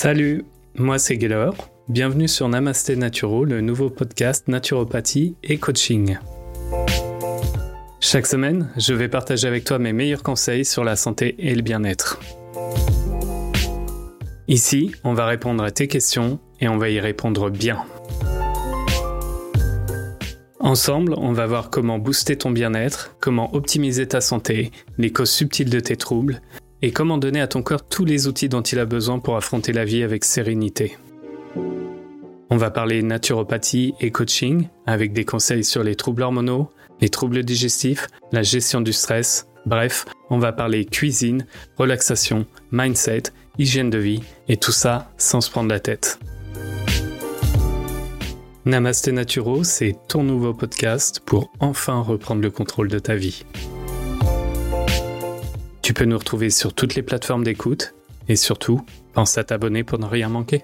Salut, moi c'est Gaylor. Bienvenue sur Namasté Naturo, le nouveau podcast naturopathie et coaching. Chaque semaine, je vais partager avec toi mes meilleurs conseils sur la santé et le bien-être. Ici, on va répondre à tes questions et on va y répondre bien. Ensemble, on va voir comment booster ton bien-être, comment optimiser ta santé, les causes subtiles de tes troubles et comment donner à ton corps tous les outils dont il a besoin pour affronter la vie avec sérénité. On va parler naturopathie et coaching avec des conseils sur les troubles hormonaux, les troubles digestifs, la gestion du stress, bref, on va parler cuisine, relaxation, mindset, hygiène de vie et tout ça sans se prendre la tête. Namasté Naturo, c'est ton nouveau podcast pour enfin reprendre le contrôle de ta vie. Tu peux nous retrouver sur toutes les plateformes d'écoute et surtout, pense à t'abonner pour ne rien manquer.